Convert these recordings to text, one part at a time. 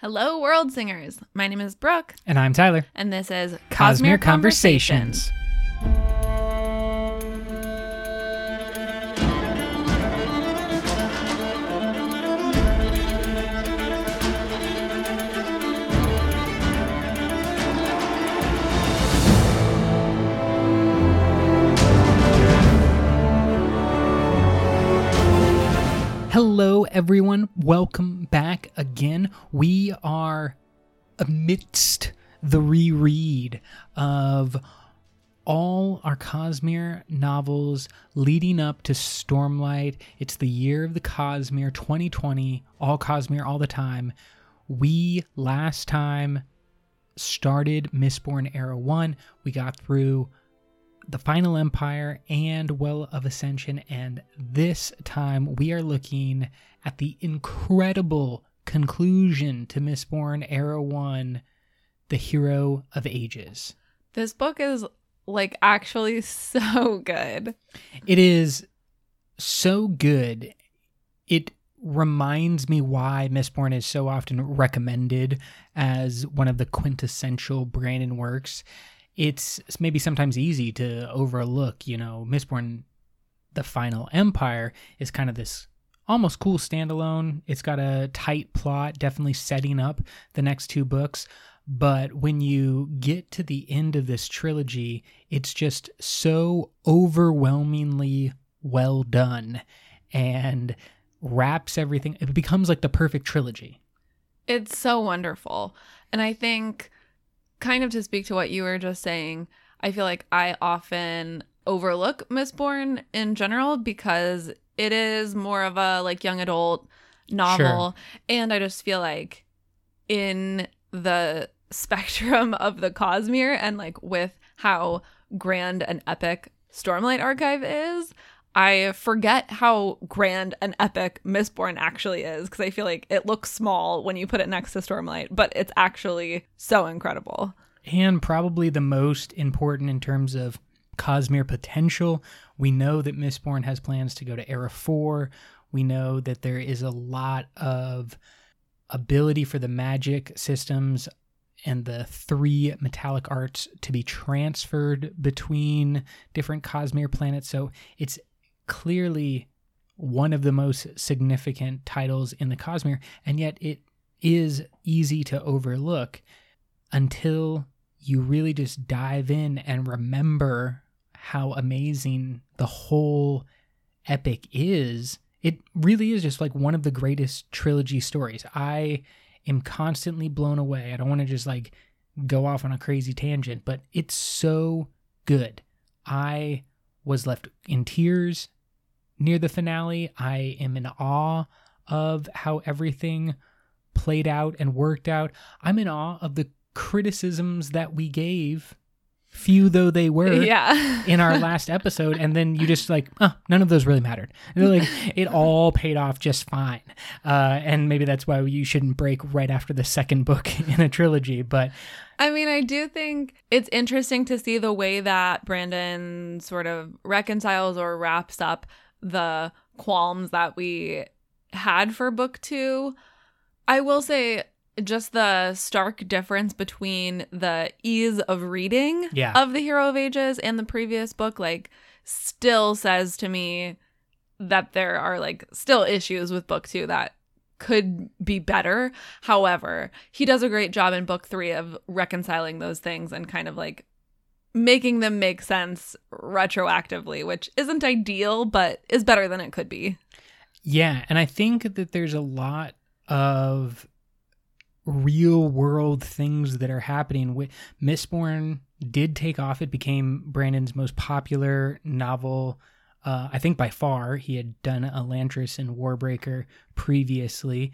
Hello, worldsingers. My name is Brooke, And I'm Tyler. and this is Cosmere Conversations. Hello, everyone. Welcome back again. We are amidst the reread of all our Cosmere novels leading up to Stormlight. It's the year of the Cosmere 2020, all Cosmere all the time. We last time started Mistborn Era 1. We got through the Final Empire and Well of Ascension, and this time we are looking at the incredible conclusion to Mistborn Era 1, The Hero of Ages. This book is like actually so good. It is so good. It reminds me why Mistborn is so often recommended as one of the quintessential Brandon works. It's maybe sometimes easy to overlook, you know, Mistborn the Final Empire is kind of this almost cool standalone. It's got a tight plot, definitely setting up the next two books. But when you get to the end of this trilogy, it's just so overwhelmingly well done and wraps everything. It becomes like the perfect trilogy. It's so wonderful. And I think, kind of to speak to what you were just saying, I feel like I often overlook Mistborn in general because it is more of a like young adult novel. And I just feel like in the spectrum of the Cosmere and like with how grand and epic Stormlight Archive is, I forget how grand and epic Mistborn actually is because I feel like it looks small when you put it next to Stormlight, but it's actually so incredible. and probably the most important in terms of Cosmere potential. We know that Mistborn has plans to go to Era 4. We know that there is a lot of ability for the magic systems and the three metallic arts to be transferred between different Cosmere planets. So it's clearly one of the most significant titles in the Cosmere, and yet it is easy to overlook until you really just dive in and remember how amazing the whole epic is. It really is just like one of the greatest trilogy stories. I am constantly blown away. I don't want to just like go off on a crazy tangent, but it's so good. I was left in tears near the finale. I am in awe of how everything played out and worked out. I'm in awe of the criticisms that we gave, few though they were, Yeah. in our last episode. And then you just like, oh, none of those really mattered. And they're like, it all paid off just fine. Uh, and maybe that's why you shouldn't break right after the second book in a trilogy. But I mean, I do think it's interesting to see the way that Brandon sort of reconciles or wraps up the qualms that we had for book two. I will say, just the stark difference between the ease of reading Yeah. of The Hero of Ages and the previous book, like, still says to me that there are, like, still issues with book two that could be better. However, he does a great job in book three of reconciling those things and kind of like making them make sense retroactively, which isn't ideal, but is better than it could be. Yeah, and I think that there's a lot of real world things that are happening. With Mistborn did take off; it became Brandon's most popular novel. Uh, I think by far he had done Elantris and Warbreaker previously,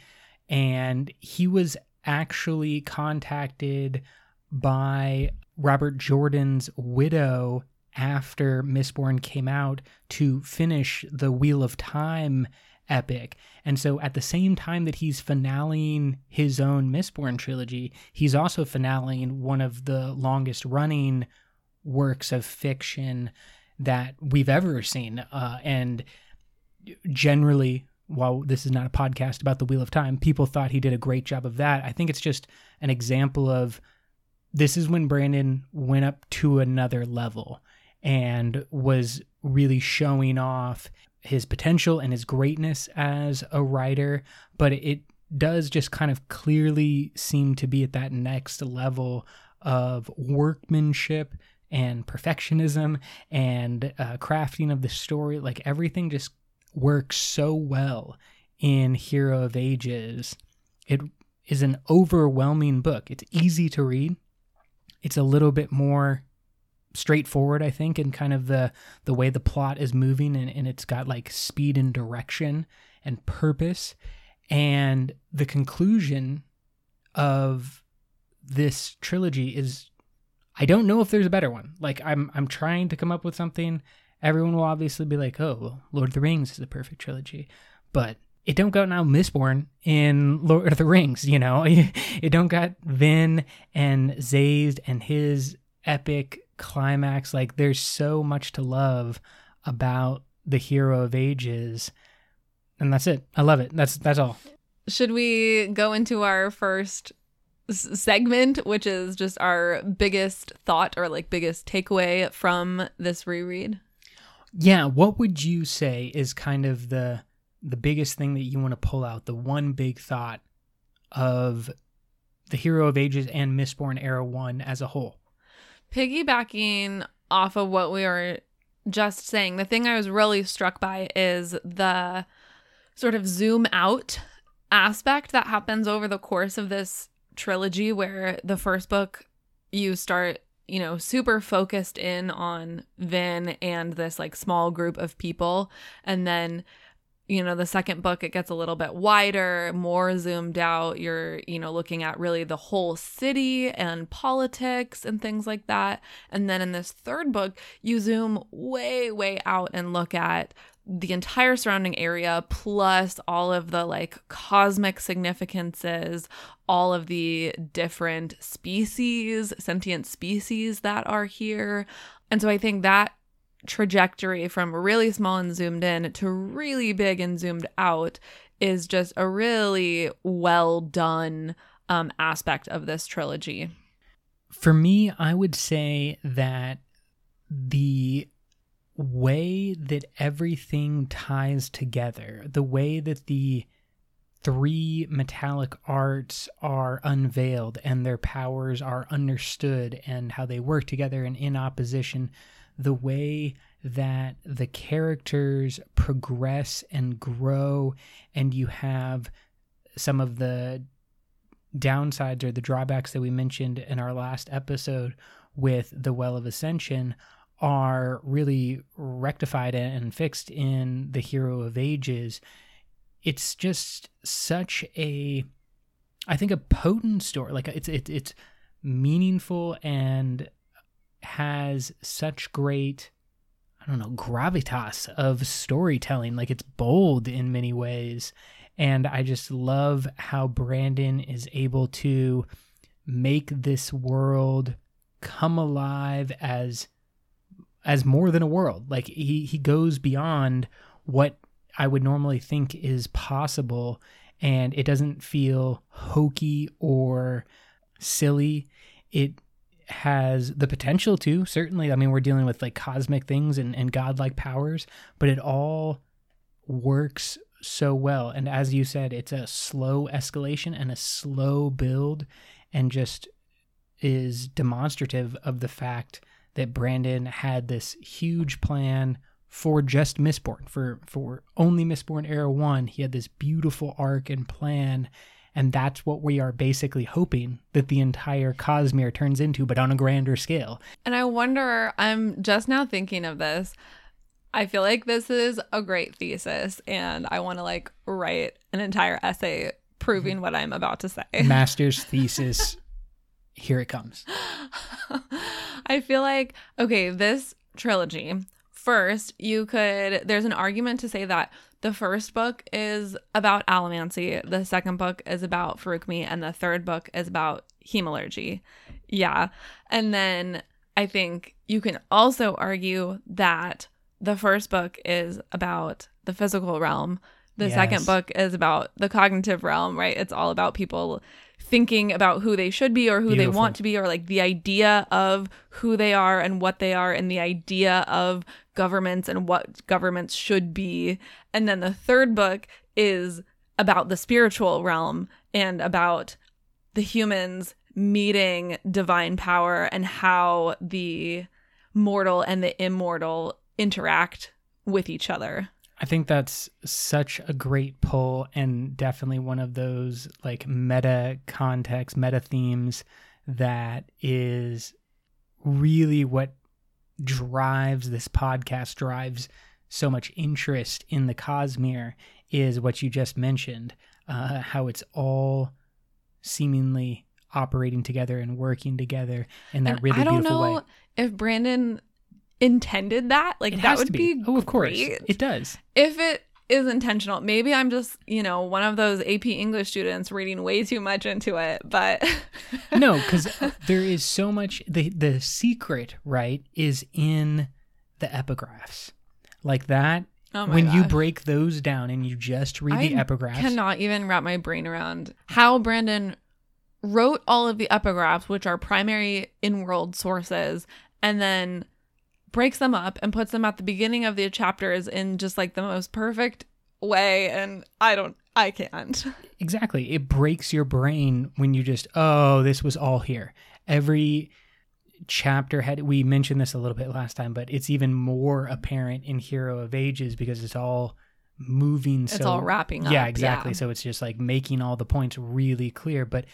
and he was actually contacted by Robert Jordan's widow after Mistborn came out to finish the Wheel of Time epic. And so at the same time that he's finaling his own Mistborn trilogy, he's also finaling one of the longest running works of fiction that we've ever seen. Uh, and generally while this is not a podcast about the Wheel of Time, people thought he did a great job of that. I think it's just an example of this is when Brandon went up to another level and was really showing off his potential and his greatness as a writer, but it does just kind of clearly seem to be at that next level of workmanship and perfectionism and uh, crafting of the story. Like everything just works so well in Hero of Ages. It is an overwhelming book. It's easy to read. It's a little bit more straightforward, I think, in kind of the the way the plot is moving and, and it's got like speed and direction and purpose. And the conclusion of this trilogy is I don't know if there's a better one. Like I'm I'm trying to come up with something. Everyone will obviously be like, "Oh, well, Lord of the Rings is the perfect trilogy," but it don't got now Mistborn in Lord of the Rings. You know, it don't got Vin and Sazed and his epic climax. Like there's so much to love about the Hero of Ages, and that's it. I love it. That's that's all. Should we go into our first segment, which is just our biggest thought or like biggest takeaway from this reread? Yeah, what would you say is kind of the the biggest thing that you want to pull out, the one big thought of the Hero of Ages and Mistborn Era 1 as a whole? Piggybacking off of what we were just saying, the thing I was really struck by is the sort of zoom out aspect that happens over the course of this trilogy where the first book you start you know super focused in on Vin and this like small group of people and then you know the second book it gets a little bit wider more zoomed out. You're you know looking at really the whole city and politics and things like that. And then in this third book you zoom way way out and look at the entire surrounding area plus all of the like cosmic significances all of the different species sentient species that are here. And so i think that trajectory from really small and zoomed in to really big and zoomed out is just a really well done um, aspect of this trilogy. For me i would say that the way that everything ties together, the way that the three metallic arts are unveiled and their powers are understood and how they work together and in opposition, the way that the characters progress and grow, and you have some of the downsides or the drawbacks that we mentioned in our last episode with the Well of Ascension are really rectified and fixed in the Hero of Ages. It's just such a, I think, a potent story. Like it's it, it's meaningful and has such great, I don't know, gravitas of storytelling. Like it's bold in many ways, and I just love how Brandon is able to make this world come alive as as more than a world. Like he he goes beyond what I would normally think is possible and it doesn't feel hokey or silly. It has the potential to, certainly. I mean, we're dealing with like cosmic things and, and godlike powers, but it all works so well. And as you said, it's a slow escalation and a slow build and just is demonstrative of the fact that Brandon had this huge plan for just Mistborn, for for only Mistborn Era 1. He had this beautiful arc and plan and that's what we are basically hoping that the entire Cosmere turns into, but on a grander scale. And I wonder, I'm just now thinking of this. I feel like this is a great thesis, and I want to like write an entire essay proving what I'm about to say. Master's thesis here it comes. I feel like, okay, this trilogy, first, you could, there's an argument to say that the first book is about allomancy, the second book is about Feruchemy, and the third book is about hemalurgy. Yeah. And then I think you can also argue that the first book is about the physical realm The Yes. second book is about the cognitive realm, right? It's all about people thinking about who they should be or who they want to be or like the idea of who they are and what they are and the idea of governments and what governments should be. And then the third book is about the spiritual realm and about the humans meeting divine power and how the mortal and the immortal interact with each other. I think that's such a great pull and definitely one of those like meta context, meta themes that is really what drives this podcast, drives so much interest in the Cosmere is what you just mentioned, uh, how it's all seemingly operating together and working together in that And really I don't beautiful know way. if Brandon intended that. Like It that has would to be. be Oh, of course. great. It does. if it is intentional. Maybe I'm just, you know, one of those AP English students reading way too much into it, but no, because there is so much. the The secret, right, is in the epigraphs, like that. oh when you break those down and you just read the epigraphs. I cannot even wrap my brain around how Brandon wrote all of the epigraphs, which are primary in world sources, and then breaks them up and puts them at the beginning of the chapters in just like the most perfect way. And I don't, I can't. exactly, it breaks your brain when you just oh, this was all here. Every chapter had we mentioned this a little bit last time, but it's even more apparent in Hero of Ages because it's all moving. It's so all wrapping up. yeah exactly yeah. so it's just like making all the points really clear but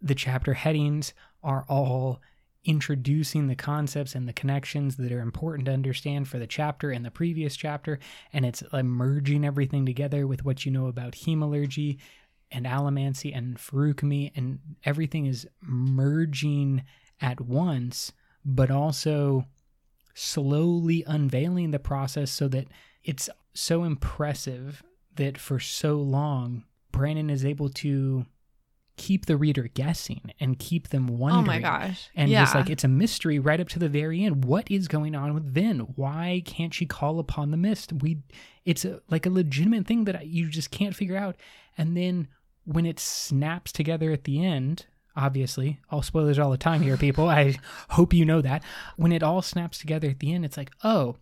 the chapter headings are all introducing the concepts and the connections that are important to understand for the chapter and the previous chapter and it's like merging everything together with what you know about hemalurgy and allomancy and feruchemy and everything is merging at once but also slowly unveiling the process so that it's so impressive that for so long Brandon is able to keep the reader guessing and keep them wondering. Oh my gosh. And yeah. just like it's a mystery right up to the very end. What is going on with Vin? Why can't she call upon the mist? We, it's a, like a legitimate thing that you just can't figure out. And then when it snaps together at the end, obviously, all spoilers all the time here, people. I hope you know that when it all snaps together at the end, it's like, oh,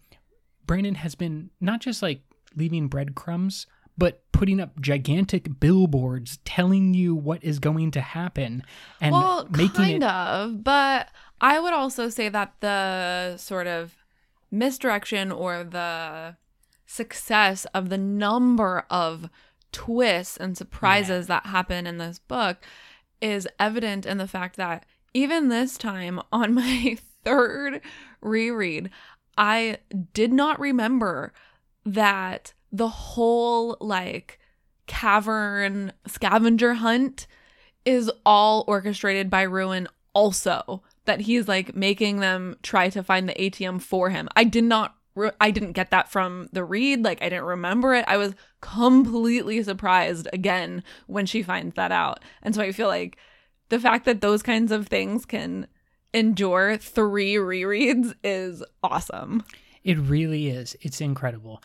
Brandon has been not just like leaving breadcrumbs, but putting up gigantic billboards telling you what is going to happen and well, making kind it of, but I would also say that the sort of misdirection or the success of the number of twists and surprises that happen in this book is evident in the fact that even this time on my third reread, I did not remember that the whole like cavern scavenger hunt is all orchestrated by Ruin also that he's like making them try to find the atium for him. I did not re- I didn't get that from the read like I didn't remember it. I was completely surprised again when she finds that out. And so I feel like the fact that those kinds of things can endure three rereads is awesome. It really is. It's incredible.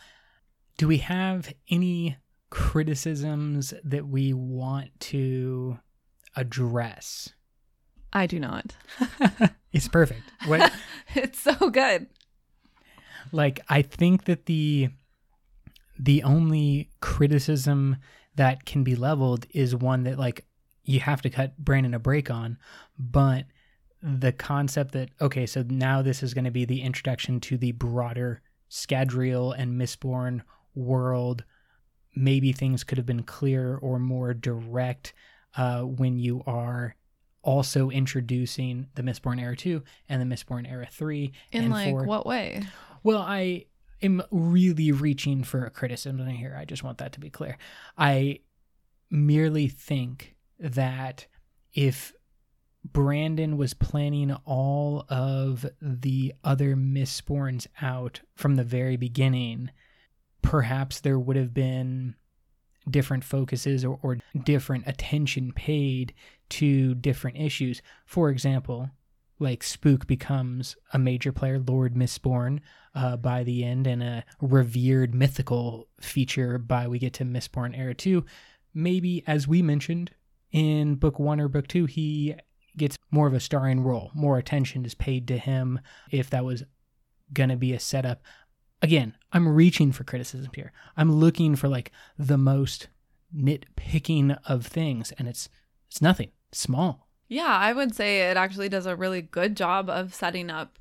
Do we have any criticisms that we want to address? I do not. it's perfect. What it's so good. like I think that the the only criticism that can be leveled is one that like you have to cut Brandon a break on, but the concept that okay, so now this is going to be the introduction to the broader Scadrial and Mistborn world. Maybe things could have been clearer or more direct uh, when you are also introducing the Mistborn Era 2 and the Mistborn Era 3 In and like 4. what way? Well, I am really reaching for a criticism here. I just want that to be clear. I merely think that if Brandon was planning all of the other Mistborns out from the very beginning, perhaps there would have been different focuses or, or different attention paid to different issues. For example, like Spook becomes a major player, Lord Mistborn, uh, by the end, and a revered mythical feature by we get to Mistborn Era 2. Maybe, as we mentioned in book one or book two, he gets more of a starring role. More attention is paid to him if that was going to be a setup. Again, I'm reaching for criticism here. I'm looking for like the most nitpicking of things, and it's it's nothing small. Yeah, I would say it actually does a really good job of setting up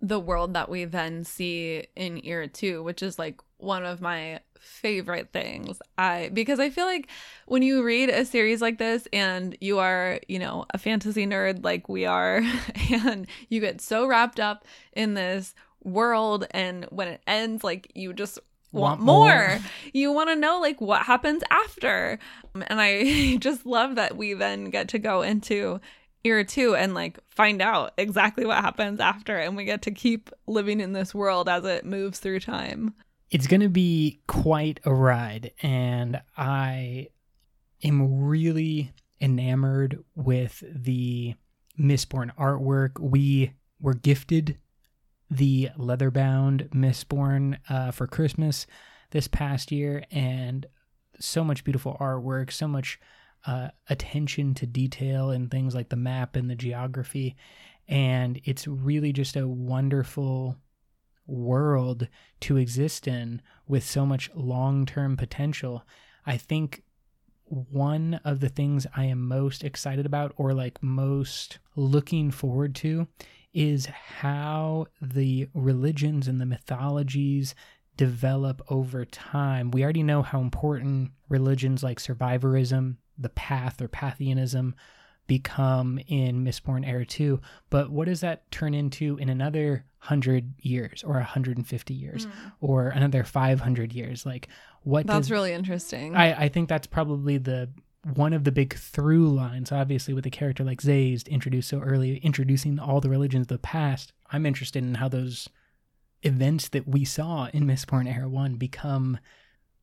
the world that we then see in Era 2, which is like one of my favorite things. I because I feel like when you read a series like this and you are, you know, a fantasy nerd like we are and you get so wrapped up in this world and when it ends like you just want, want more. more. You want to know like what happens after. Um, and I just love that we then get to go into era 2 and like find out exactly what happens after and we get to keep living in this world as it moves through time. It's going to be quite a ride and I am really enamored with the Mistborn artwork. We were gifted the leather-bound Mistborn uh, for Christmas this past year, and so much beautiful artwork, so much uh, attention to detail and things like the map and the geography, and it's really just a wonderful world to exist in with so much long-term potential. I think one of the things I am most excited about or like most looking forward to is how the religions and the mythologies develop over time. We already know how important religions like survivorism, the path or Pathianism become in Mistborn Era 2, but what does that turn into in another 100 years or 150 years mm. or another 500 years? Like what That's does, really interesting. I, I think that's probably the one of the big through lines, obviously, with a character like Sazed introduced so early, introducing all the religions of the past, I'm interested in how those events that we saw in Mistborn Era 1 become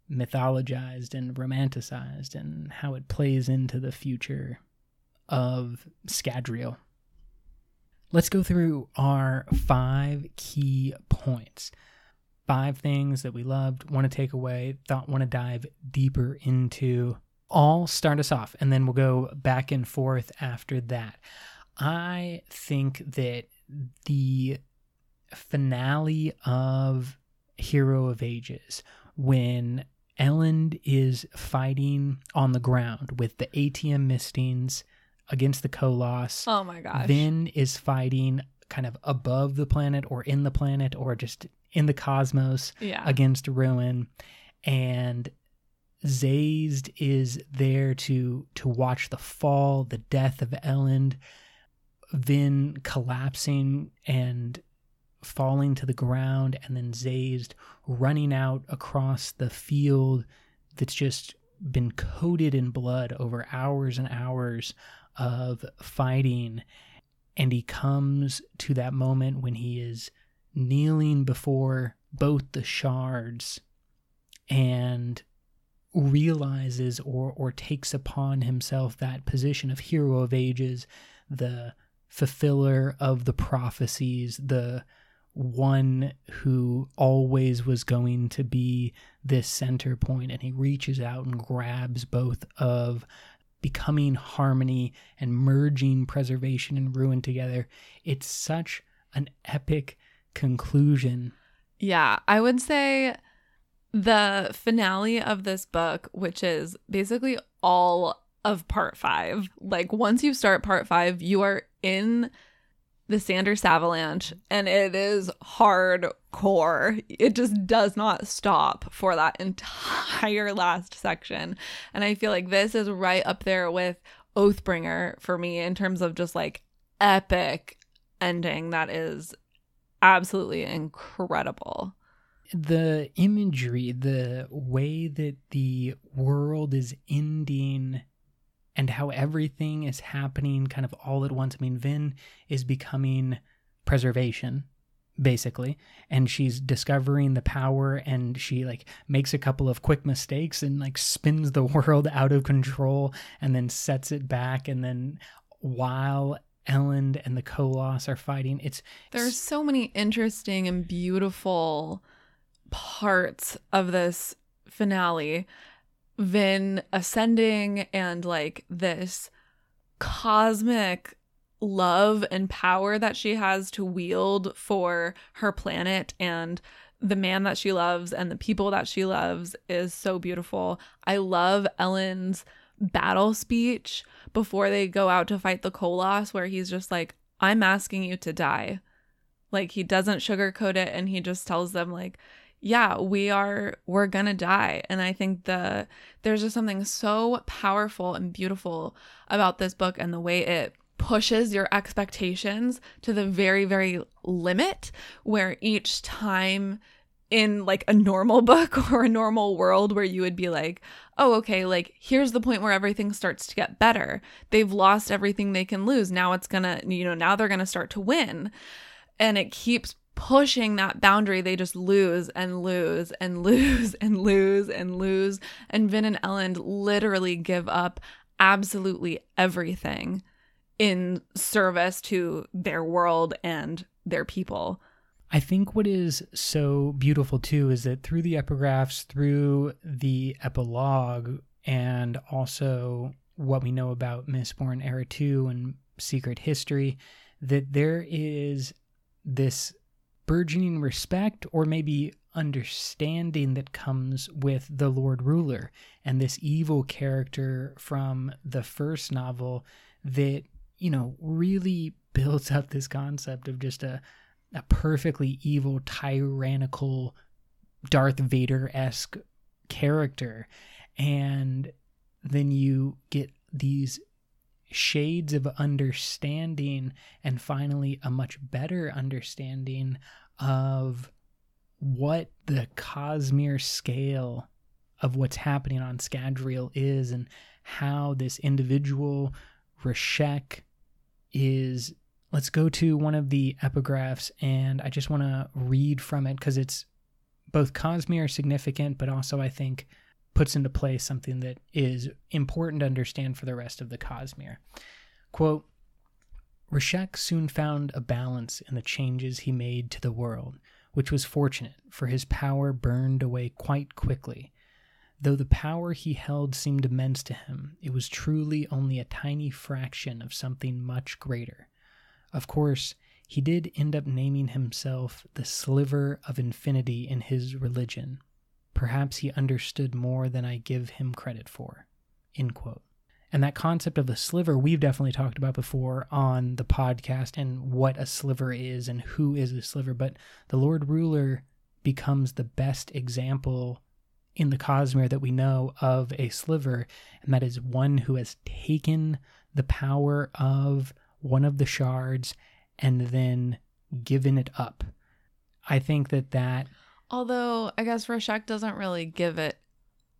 mythologized and romanticized and how it plays into the future of Scadrial. Let's go through our five key points. Five things that we loved, want to take away, thought want to dive deeper into all start us off, and then we'll go back and forth after that. I think that the finale of Hero of Ages, when Elend is fighting on the ground with the atium mistings against the Koloss. Oh my gosh. Vin is fighting kind of above the planet or in the planet or just in the cosmos yeah. against Ruin. And Sazed is there to to watch the fall, the death of Elend, Vin collapsing and falling to the ground, and then Sazed running out across the field that's just been coated in blood over hours and hours of fighting. And he comes to that moment when he is kneeling before both the shards and realizes or or takes upon himself that position of hero of ages, the fulfiller of the prophecies, the one who always was going to be this center point and he reaches out and grabs both of becoming harmony and merging preservation and ruin together. It's such an epic conclusion. Yeah i would say the finale of this book, which is basically all of part five. Like once you start part five, you are in the Sanderson Avalanche and it is hardcore. It just does not stop for that entire last section. And I feel like this is right up there with Oathbringer for me in terms of just like epic ending that is absolutely incredible the imagery, the way that the world is ending and how everything is happening kind of all at once. I mean, Vin is becoming preservation basically and she's discovering the power and she like makes a couple of quick mistakes and like spins the world out of control and then sets it back and then while Elend and the Koloss are fighting. It's There's so many interesting and beautiful parts of this finale. Vin ascending and like this cosmic love and power that she has to wield for her planet and the man that she loves and the people that she loves is so beautiful. I love Elend's battle speech before they go out to fight the Koloss, where he's just like, I'm asking you to die. Like he doesn't sugarcoat it and he just tells them like, yeah, we are we're going to die. And I think the there's just something so powerful and beautiful about this book and the way it pushes your expectations to the very very limit where each time in like a normal book or a normal world where you would be like, oh, okay, like here's the point where everything starts to get better. They've lost everything they can lose. Now it's gonna, you know, now they're gonna start to win. And it keeps pushing that boundary. They just lose and lose and lose and lose and lose. And Vin and Elend literally give up absolutely everything in service to their world and their people. I think what is so beautiful too is that through the epigraphs, through the epilogue, and also what we know about Mistborn Era 2 and Secret History, that there is this burgeoning respect or maybe understanding that comes with the Lord Ruler and this evil character from the first novel that, you know, really builds up this concept of just a a perfectly evil, tyrannical, Darth Vader esque character. And then you get these shades of understanding and finally a much better understanding of what the Cosmere scale of what's happening on Scadrial is and how this individual Rashek is let's go to one of the epigraphs and I just want to read from it because it's both Cosmere significant, but also I think puts into place something that is important to understand for the rest of the Cosmere. Quote Rashek soon found a balance in the changes he made to the world, which was fortunate, for his power burned away quite quickly. Though the power he held seemed immense to him, it was truly only a tiny fraction of something much greater. Of course, he did end up naming himself the sliver of infinity in his religion. Perhaps he understood more than I give him credit for. End quote. And that concept of the sliver, we've definitely talked about before on the podcast and what a sliver is and who is a sliver. But the Lord Ruler becomes the best example in the Cosmere that we know of a sliver, and that is one who has taken the power of one of the shards and then given it up. I think that that. Although I guess Rashek doesn't really give it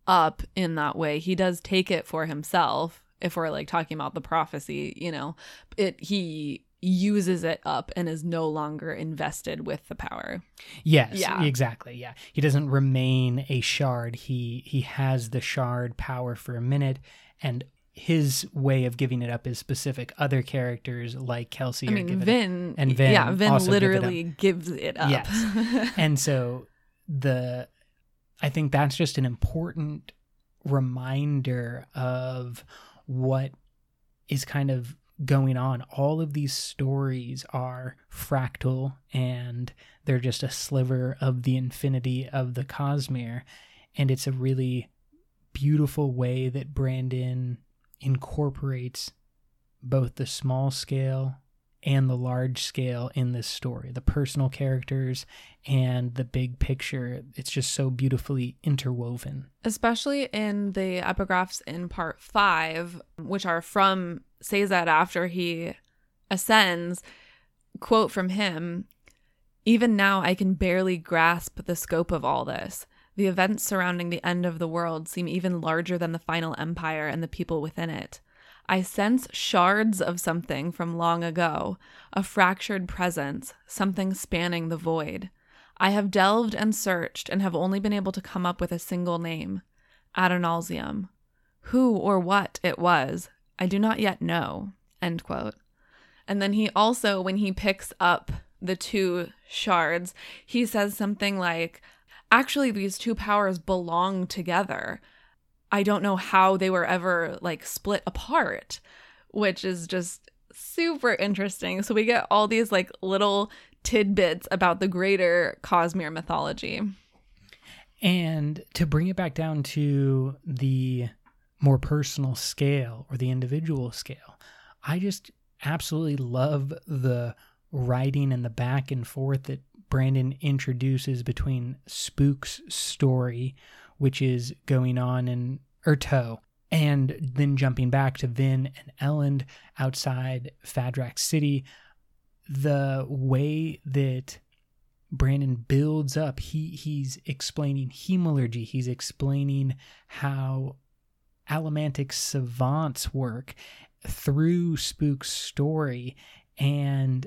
up in that way. He does take it for himself. If we're like talking about the prophecy, you know, it he uses it up and is no longer invested with the power. Yes, yeah. exactly. Yeah. He doesn't remain a shard. He he has the shard power for a minute and his way of giving it up is specific. Other characters like Kelsier, I mean, Vin, and Vin, yeah, Vin literally it gives it up. Yes, and so the, I think that's just an important reminder of what is kind of going on. All of these stories are fractal and they're just a sliver of the infinity of the Cosmere. And it's a really beautiful way that Brandon incorporates both the small scale and the large scale in this story the personal characters and the big picture. It's just so beautifully interwoven. Especially in the epigraphs in part 5 which are from Sazed after he ascends quote from him even now I can barely grasp the scope of all this. The events surrounding the end of the world seem even larger than the final empire and the people within it. I sense shards of something from long ago, a fractured presence, something spanning the void. I have delved and searched and have only been able to come up with a single name Adonalsium. Who or what it was, I do not yet know. End quote. And then he also, when he picks up the two shards, he says something like, actually, these two powers belong together. I don't know how they were ever like split apart, which is just super interesting. So we get all these like little tidbits about the greater Cosmere mythology. And to bring it back down to the more personal scale or the individual scale, I just absolutely love the writing and the back and forth that Brandon introduces between Spook's story, which is going on in Urteau, and then jumping back to Vin and Elend outside Fadrex City. The way that Brandon builds up, he he's explaining hemalurgy, he's explaining how allomantic savants work through Spook's story and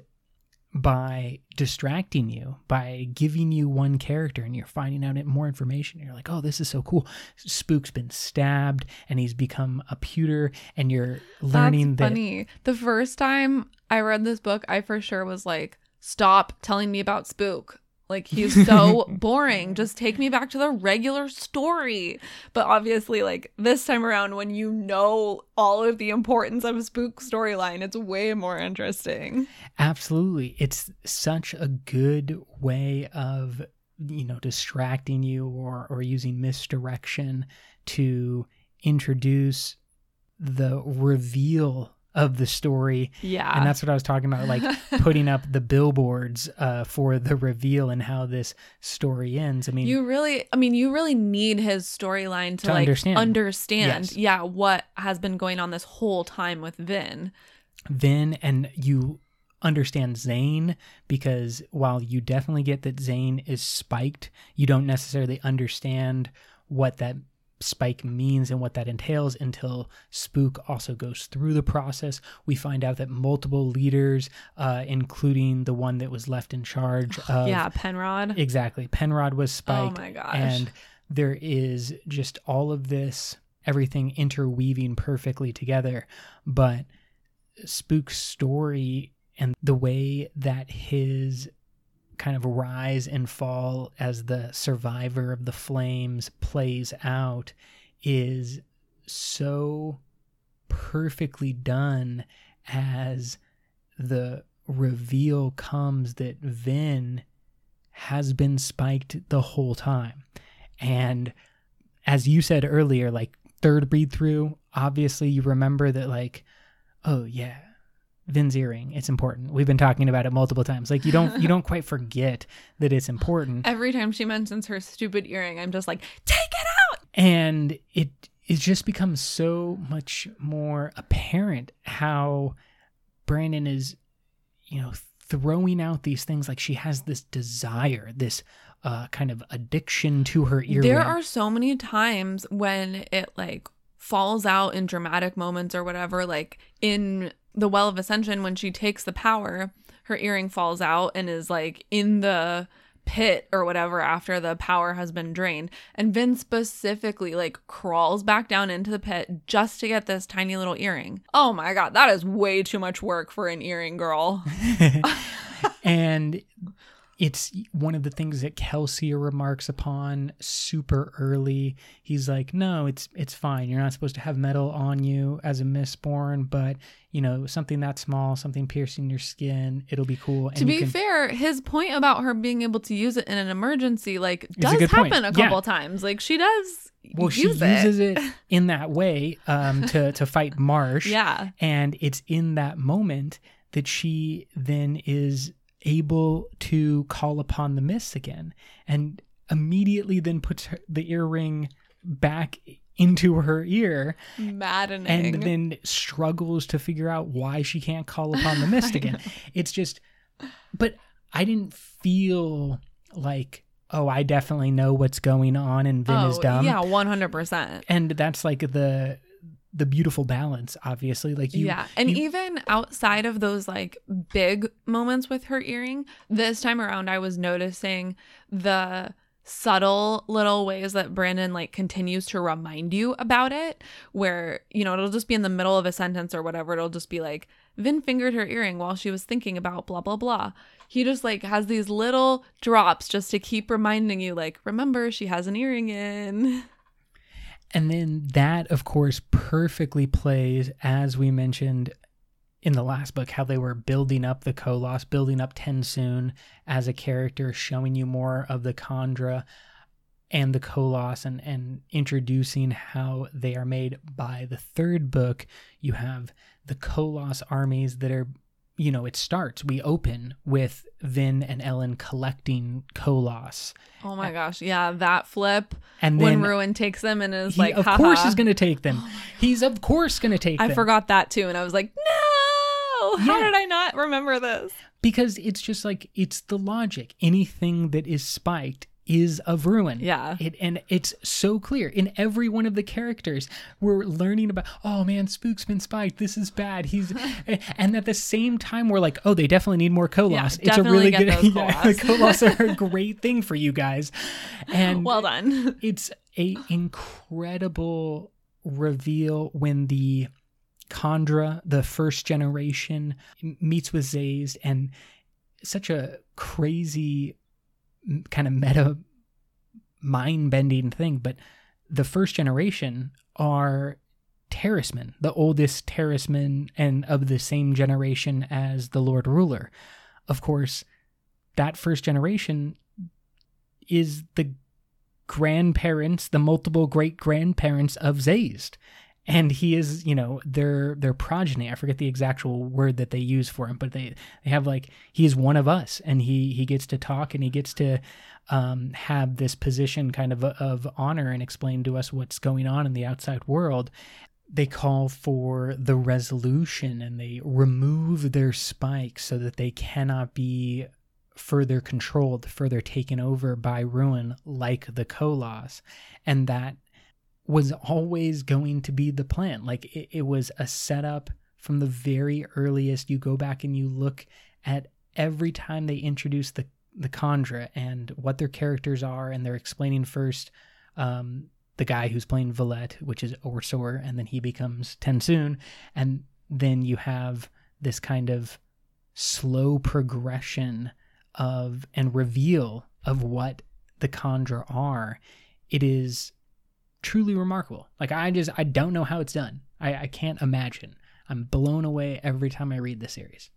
by distracting you, by giving you one character and you're finding out more information. You're like, oh, this is so cool. Spook's been stabbed and he's become a pewter, and you're learning That's that. funny. The first time I read this book, I for sure was like, stop telling me about Spook. Like he's so boring. Just take me back to the regular story. But obviously, like this time around, when you know all of the importance of a spook storyline, it's way more interesting. Absolutely. It's such a good way of, you know, distracting you or, or using misdirection to introduce the reveal of the story. Yeah. And that's what I was talking about, like putting up the billboards uh, for the reveal and how this story ends. I mean, you really i mean you really need his storyline to, To like understand. understand Yes. yeah what has been going on this whole time with vin Vin and you understand Zane because while you definitely get that Zane is spiked, you don't necessarily understand what that spike means and what that entails until Spook also goes through the process. We find out that multiple leaders, uh, including the one that was left in charge of yeah penrod Exactly. Penrod was Spike. Oh my gosh. And there is just all of this, everything interweaving perfectly together. But Spook's story and the way that his kind of rise and fall as the survivor of the flames plays out is so perfectly done as the reveal comes that Vin has been spiked the whole time. And as you said earlier, like third read through, obviously you remember that, like, oh yeah, Vin's earring, it's important. We've been talking about it multiple times. Like you don't you don't quite forget that it's important. every time she mentions her stupid earring i'm just like take it out and it it just becomes so much more apparent how Brandon is, you know, throwing out these things like she has this desire, this uh, kind of addiction to her earring. there are so many times when it like falls out in dramatic moments or whatever like in the well of ascension when she takes the power her earring falls out and is like in the pit or whatever after the power has been drained. And Vin specifically like crawls back down into the pit just to get this tiny little earring. Oh my god that is way too much work for an earring girl. And it's one of the things that Kelsier remarks upon super early. He's like, "No, it's it's fine. You're not supposed to have metal on you as a mistborn, but you know, something that small, something piercing your skin, it'll be cool." to be can- fair his point about her being able to use it in an emergency like a does point. happen a Yeah. couple times like she does well, she use it. uses it in that way um, to to fight Marsh. yeah and it's in that moment that she then is able to call upon the mists again and immediately then puts her, the earring back into her ear. Maddening. and then struggles to figure out why she can't call upon the mist again. it's just but i didn't feel like oh i definitely know what's going on and vin is oh dumb. yeah 100% and that's like the the beautiful balance obviously. Like you yeah and you- even outside of those like big moments with her earring this time around i was noticing the subtle little ways that Brandon like continues to remind you about it where you know it'll just be in the middle of a sentence or whatever. It'll just be like Vin fingered her earring while she was thinking about blah blah blah. He just like has these little drops just to keep reminding you like remember she has an earring in and then that of course perfectly plays as we mentioned in the last book how they were building up the Koloss, building up TenSoon as a character, showing you more of the Kandra and the Koloss and, and introducing how they are made. By the third book, you have the Koloss armies that are, you know, it starts. We open with Vin and Elend collecting Koloss. Oh my gosh. Yeah, that flip. And then when Ruin takes them and is he, like, of Haha. course, is going to take them. Oh he's, of course, going to take them. I them. forgot that too. And I was like, no, how Yeah. did I not remember this? because it's just like it's the logic anything that is spiked is of ruin Yeah. it and it's so clear in every one of the characters. We're learning about oh man spook's been spiked. This is bad. He's and at the same time we're like oh they definitely need more Koloss Yeah, it's a really good yeah, the are a great thing for you guys. And Well done. it's a incredible reveal when the Kandra, the first generation, meets with Sazed, and such a crazy kind of meta mind bending thing. But the first generation are Terrismen, the oldest Terrismen and of the same generation as the Lord Ruler. Of course, that first generation is the grandparents, the multiple great grandparents of Sazed. And he is, you know, their their progeny. I forget the actual word that they use for him, but they they have like he is one of us, and he he gets to talk and he gets to um, have this position kind of of honor and explain to us what's going on in the outside world. They call for the resolution and they remove their spikes so that they cannot be further controlled, further taken over by ruin like the Koloss. And that was always going to be the plan. Like it, it was a setup from the very earliest. You go back and you look at every time they introduce the the Kandra and what their characters are, and they're explaining first um, the guy who's playing Valette, which is OreSeur, and then he becomes TenSoon, and then you have this kind of slow progression of and reveal of what the Kandra are. It is truly remarkable. Like I just I don't know how it's done. I, I can't imagine. I'm blown away every time I read the series.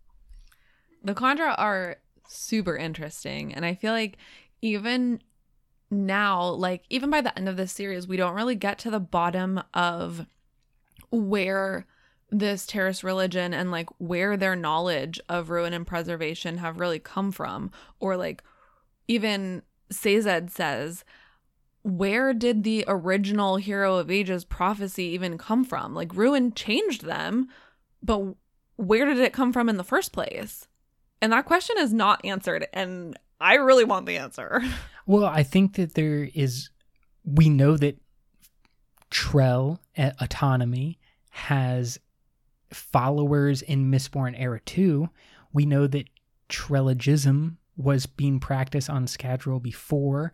the Kandra are super interesting. And I feel like even now, like even by the end of this series, we don't really get to the bottom of where this terrorist religion and like where their knowledge of ruin and preservation have really come from. Or like even Sazed says, where did the original Hero of Ages prophecy even come from? Like ruin changed them, but where did it come from in the first place? And that question is not answered. And I really want the answer. Well, I think that there is we know that Trell autonomy has followers in Mistborn Era 2. We know that Trelagism was being practiced on Scadrial before.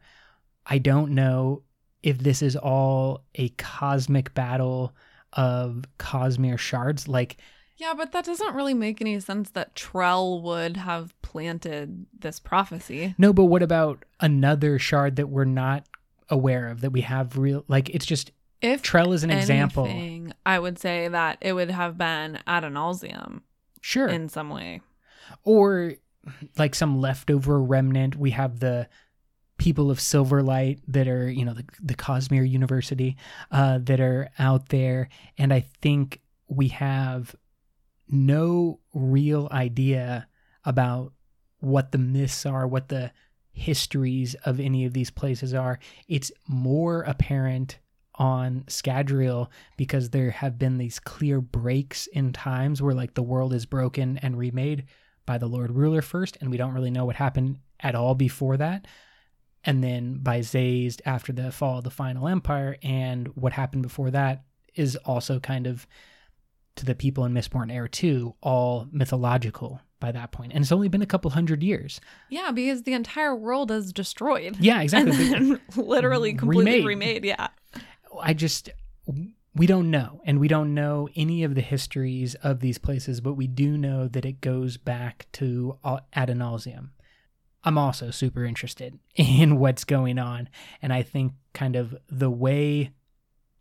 I don't know if this is all a cosmic battle of Cosmere shards. Like, Yeah, but that doesn't really make any sense that Trell would have planted this prophecy. no, but what about another shard that we're not aware of that we have real? Like, it's just If Trell is an example. I would say that it would have been Adonalsium Sure. in some way. or like some leftover remnant. We have the people of Silverlight that are, you know, the, the Cosmere University uh, that are out there. And I think we have no real idea about what the myths are, what the histories of any of these places are. It's more apparent on Scadrial because there have been these clear breaks in times where like the world is broken and remade by the Lord Ruler first, and we don't really know what happened at all before that. And then by Sazed after the fall of the final empire, and what happened before that is also kind of to the people in Mistborn Era 2 all mythological by that point. And it's only been a couple hundred years. Yeah, because the entire world is destroyed. Yeah, exactly. Literally completely Remade. remade. Yeah. I just we don't know and we don't know any of the histories of these places but we do know that it goes back to Adonalsium i'm also super interested in what's going on and i think kind of the way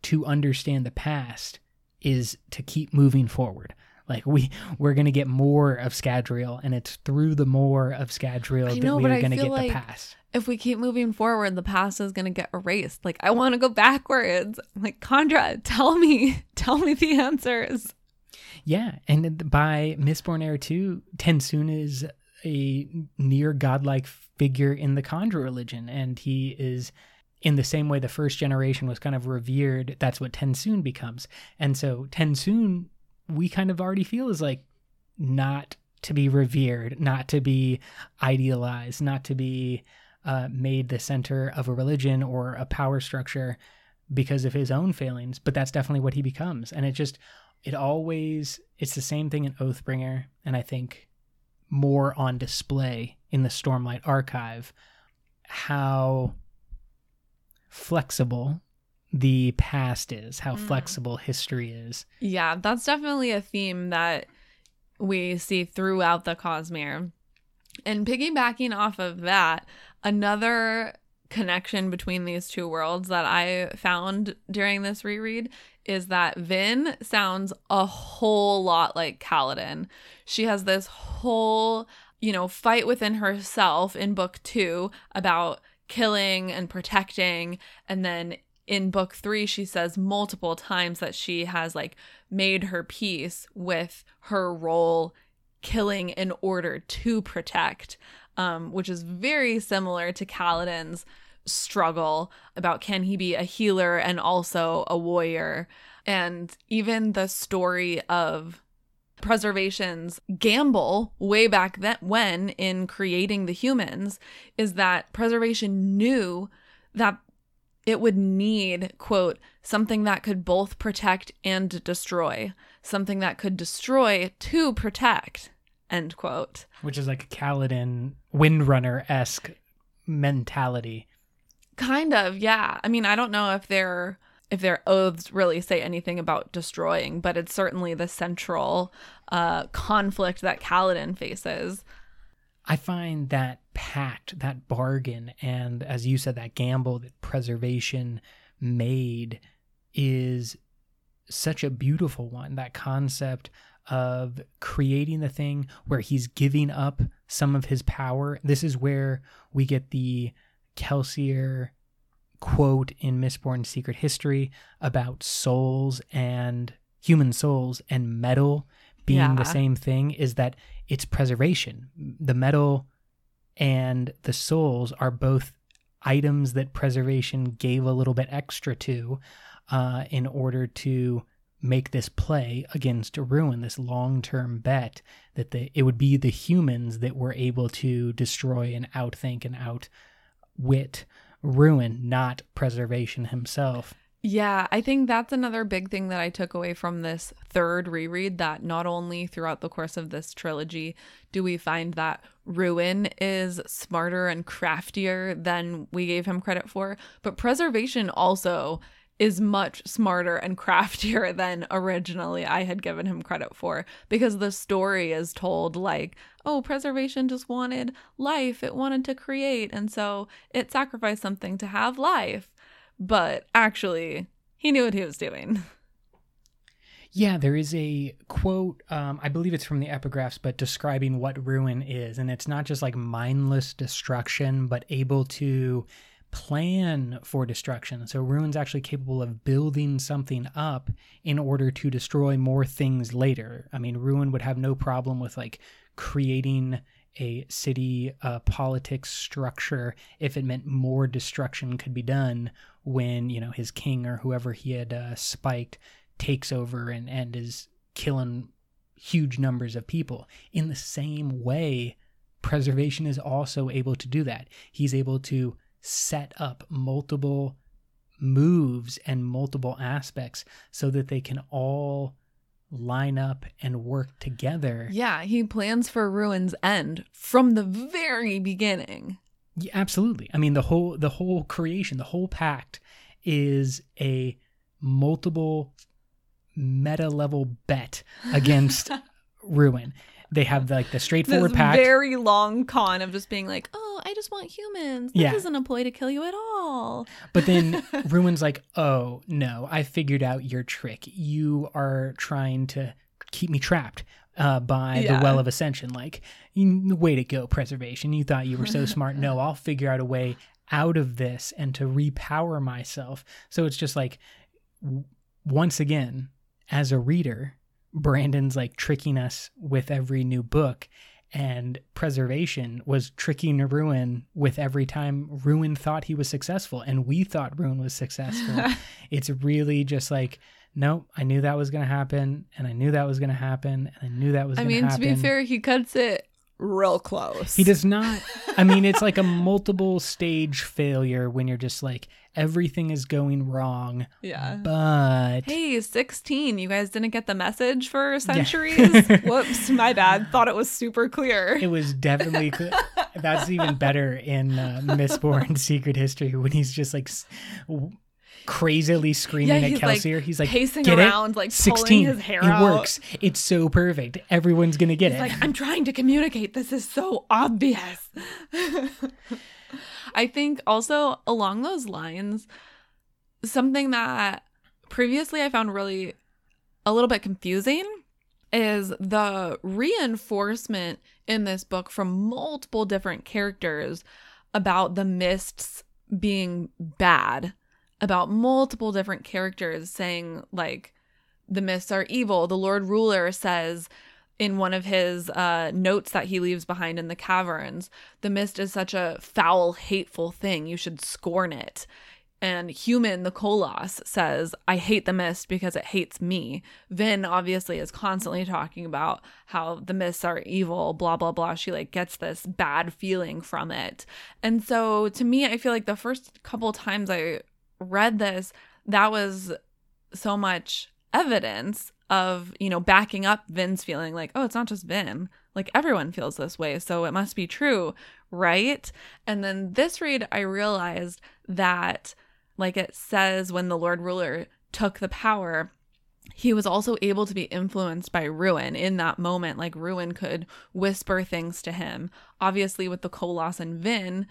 to understand the past is to keep moving forward like we we're going to get more of Scadrial and it's through the more of Scadrial that we are I going to get like- the past If we keep moving forward, the past is going to get erased. Like, I want to go backwards. Like, Kandra, tell me, tell me the answers. Yeah, and by Mistborn Era 2, Tensoon is a near godlike figure in the Kandra religion, and he is in the same way the first generation was kind of revered, that's what Tensoon becomes. And so Tensoon, we kind of already feel is like not to be revered, not to be idealized, not to be uh, made the center of a religion or a power structure because of his own failings, but that's definitely what he becomes. And it just, it always, it's the same thing in Oathbringer, and I think more on display in the Stormlight Archive, how flexible the past is, how Mm. flexible history is. Yeah, that's definitely a theme that we see throughout the Cosmere. And piggybacking off of that, another connection between these two worlds that I found during this reread is that Vin sounds a whole lot like Kaladin. She has this whole, you know, fight within herself in book two about killing and protecting. And then in book three, she says multiple times that she has like made her peace with her role killing in order to protect, um, which is very similar to Kaladin's struggle about can he be a healer and also a warrior. And even the story of preservation's gamble way back then when in creating the humans is that preservation knew that it would need quote something that could both protect and destroy something that could destroy to protect end quote Which is like a Kaladin Windrunner esque mentality. Kind of yeah i mean i don't know if their if their oaths really say anything about destroying but it's certainly the central uh conflict that Kaladin faces I find that pact, that bargain, and as you said, that gamble that preservation made is such a beautiful one. That concept of creating the thing where he's giving up some of his power. This is where we get the Kelsier quote in Mistborn Secret History about souls and human souls and metal being Yeah. the same thing is that it's preservation. The metal and the souls are both items that preservation gave a little bit extra to uh, in order to make this play against ruin this long-term bet that the, it would be the humans that were able to destroy and outthink and outwit ruin not preservation himself. Yeah, I think that's another big thing that I took away from this third reread that not only throughout the course of this trilogy do we find that Ruin is smarter and craftier than we gave him credit for, but Preservation also is much smarter and craftier than originally I had given him credit for because the story is told like, oh, preservation just wanted life, it wanted to create, and so it sacrificed something to have life but actually he knew what he was doing. Yeah, there is a quote, um, I believe it's from the epigraphs, but describing what ruin is. And it's not just like mindless destruction, but able to plan for destruction. So ruin's actually capable of building something up in order to destroy more things later. I mean, ruin would have no problem with like creating a city uh, politics structure if it meant more destruction could be done when you know his king or whoever he had uh, spiked takes over and, and is killing huge numbers of people. In the same way, preservation is also able to do that. He's able to set up multiple moves and multiple aspects so that they can all line up and work together. Yeah, he plans for Ruin's end from the very beginning. Yeah, absolutely. I mean, the whole the whole creation, the whole pact is a multiple meta level bet against Ruin. They have like the straightforward this pact. very long con of just being like, "Oh, I just want humans. This Yeah. isn't a ploy to kill you at all." But then Ruin's like, oh, no, I figured out your trick. You are trying to keep me trapped uh, by Yeah. the Well of Ascension. Like, you- way to go, preservation. You thought you were so smart. No, I'll figure out a way out of this and to repower myself. So it's just like, w- once again, as a reader, Brandon's like tricking us with every new book. And preservation was tricking Ruin with every time Ruin thought he was successful, and we thought Ruin was successful. it's really just like, nope, I knew that was going to happen, and I knew that was going to happen, and I knew that was I going to happen. I mean, happen. to be fair, he cuts it real close. He does not. I mean, it's like a multiple stage failure when you're just like everything is going wrong, Yeah. but Hey, 16. You guys didn't get the message for centuries? Whoops, my bad. Thought it was super clear. it was definitely cl- that's even better in uh, Mistborn Secret History when he's just like w- crazily screaming Yeah, at like, Kelsier. he's like pacing "Get it? around, like, pulling 16. his hair it out." works. It's so perfect. Everyone's gonna get He's it. like, I'm trying to communicate. This is so obvious. I think also along those lines, something that previously I found really a little bit confusing is the reinforcement in this book from multiple different characters about the mists being bad, about multiple different characters saying, like, the mists are evil. The Lord Ruler says in one of his uh, notes that he leaves behind in the caverns, the mist is such a foul, hateful thing. You should scorn it. And human, the Koloss, says, I hate the mist because it hates me. Vin obviously is constantly talking about how the mists are evil, blah, blah, blah. She like gets this bad feeling from it. And so to me, I feel like the first couple times I read this, that was so much evidence of, you know, backing up Vin's feeling like, oh, it's not just Vin. Like everyone feels this way. So it must be true. Right. And then this read, I realized that, like it says, when the Lord Ruler took the power, he was also able to be influenced by Ruin in that moment. Like Ruin could whisper things to him. Obviously, with the Koloss and Vin,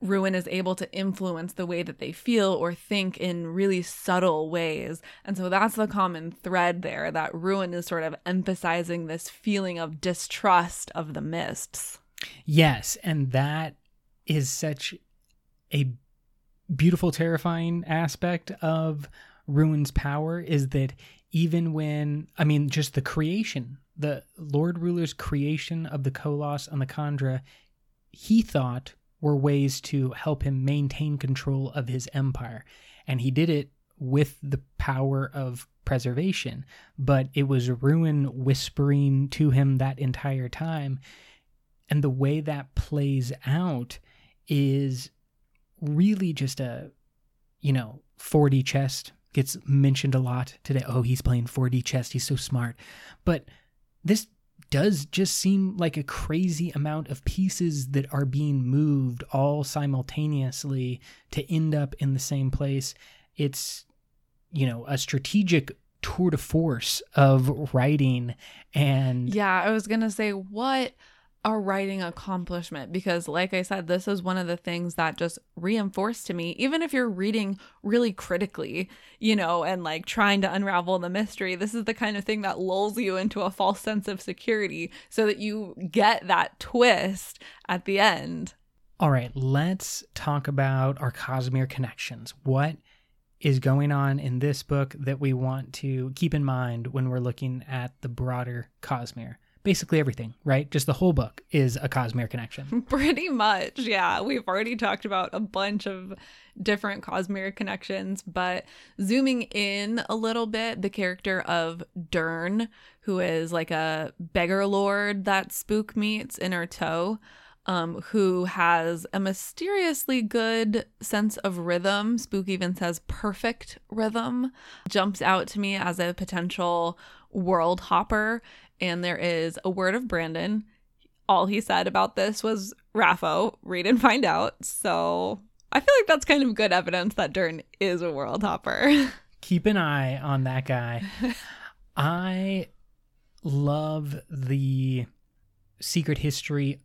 Ruin is able to influence the way that they feel or think in really subtle ways. And so that's the common thread there that Ruin is sort of emphasizing this feeling of distrust of the mists. Yes, and that is such a beautiful, terrifying aspect of Ruin's power is that even when, I mean, just the creation, the Lord Ruler's creation of the Koloss and the Kandra, he thought were ways to help him maintain control of his empire. And he did it with the power of preservation. But it was Ruin whispering to him that entire time. And the way that plays out is really just a, you know, 4D chess gets mentioned a lot today. Oh, he's playing 4D chess. He's so smart. But this does just seem like a crazy amount of pieces that are being moved all simultaneously to end up in the same place. It's, you know, a strategic tour de force of writing and Yeah, I was to say, what a writing accomplishment because like i said this is one of the things that just reinforced to me even if you're reading really critically you know and like trying to unravel the mystery this is the kind of thing that lulls you into a false sense of security so that you get that twist at the end All right, let's talk about our Cosmere connections. What is going on in this book that we want to keep in mind when we're looking at the broader Cosmere? Basically, everything, right? Just the whole book is a Cosmere connection. Pretty much, yeah. We've already talked about a bunch of different Cosmere connections, but zooming in a little bit, the character of Dern, who is like a beggar lord that Spook meets in Urteau, um, who has a mysteriously good sense of rhythm. Spook even says perfect rhythm, jumps out to me as a potential world hopper, and there is a word of Brandon. All he said about this was RAFO, read and find out. So I feel like that's kind of good evidence that Dern is a world hopper. Keep an eye on that guy. I love the secret history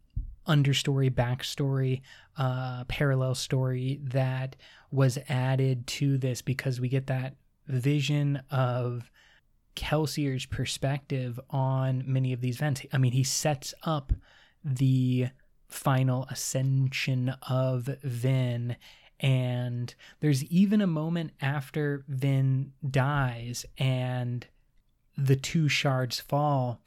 understory backstory uh parallel story that was added to this because we get that vision of Kelsier's perspective on many of these events. I mean, he sets up the final ascension of Vin and there's even a moment after Vin dies and the two shards fall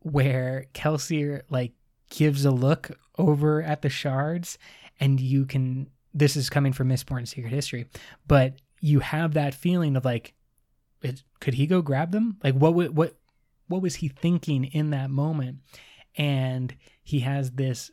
where Kelsier like gives a look over at the shards and you can this is coming from Mistborn Secret History, but you have that feeling of like it, could he go grab them? Like what what what was he thinking in that moment? And he has this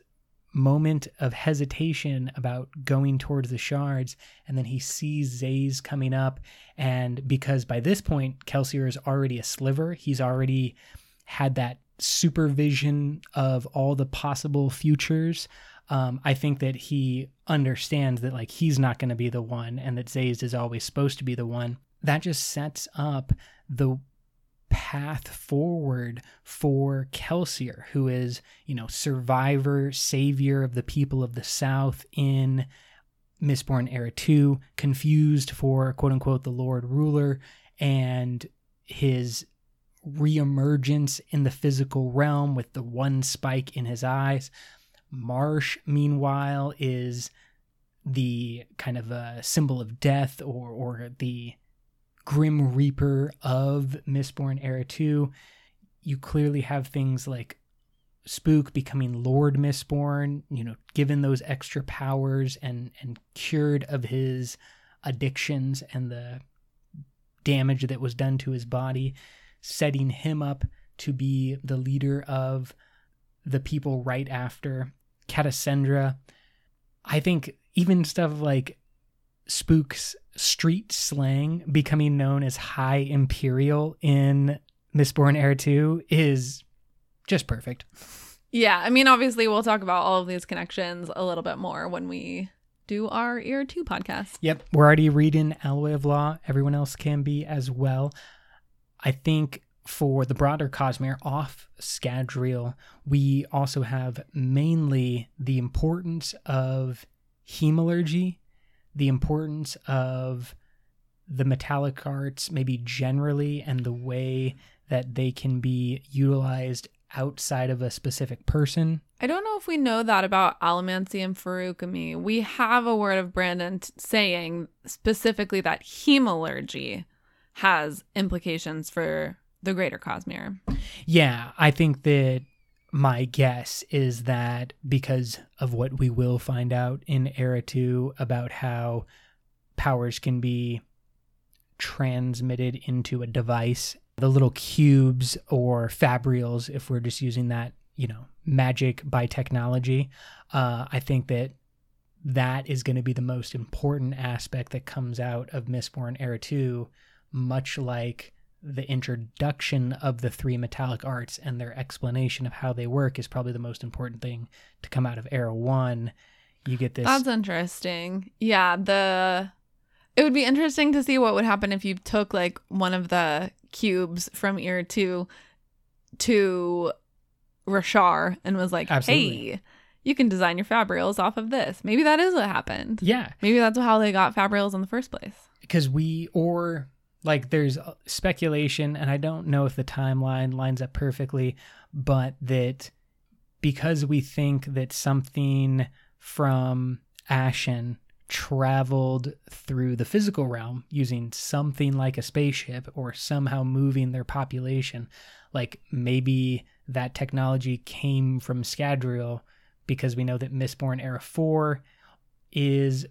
moment of hesitation about going towards the shards and then he sees Sazed coming up and because by this point Kelsier is already a sliver he's already had that supervision of all the possible futures um, I think that he understands that like he's not going to be the one and that Sazed is always supposed to be the one that just sets up the path forward for Kelsier, who is, you know, survivor, savior of the people of the South in Mistborn Era 2, confused for quote unquote the Lord Ruler, and his reemergence in the physical realm with the one spike in his eyes. Marsh, meanwhile, is the kind of a symbol of death or or the Grim Reaper of Mistborn Era 2, you clearly have things like Spook becoming Lord Mistborn, you know, given those extra powers and and cured of his addictions and the damage that was done to his body, setting him up to be the leader of the people right after Catacendre. I think even stuff like Spook's street slang becoming known as High Imperial in Mistborn Era 2 is just perfect. Yeah, I mean, obviously, we'll talk about all of these connections a little bit more when we do our Era 2 podcast. Yep, we're already reading Alloy of Law. Everyone else can be as well. I think for the broader Cosmere off Scadrial, we also have mainly the importance of hemalurgy the importance of the metallic arts, maybe generally, and the way that they can be utilized outside of a specific person. I don't know if we know that about Allomancy and Feruchemy. We have a word of Brandon t- saying specifically that hemalurgy has implications for the greater Cosmere. Yeah, I think that my guess is that because of what we will find out in Era 2 about how powers can be transmitted into a device, the little cubes or fabrials, if we're just using that, you know, magic by technology, uh, I think that that is going to be the most important aspect that comes out of Mistborn Era 2, much like the introduction of the three metallic arts and their explanation of how they work is probably the most important thing to come out of era one. You get this that's interesting. Yeah the it would be interesting to see what would happen if you took like one of the cubes from era two to Roshar and was like Absolutely. hey you can design your fabrials off of this. Maybe that is what happened. Yeah. Maybe that's how they got fabrials in the first place. Because we or like there's uh, speculation and i don't know if the timeline lines up perfectly but that because we think that something from Ashyn traveled through the physical realm using something like a spaceship or somehow moving their population like maybe that technology came from Scadrial because we know that Mistborn Era 4 is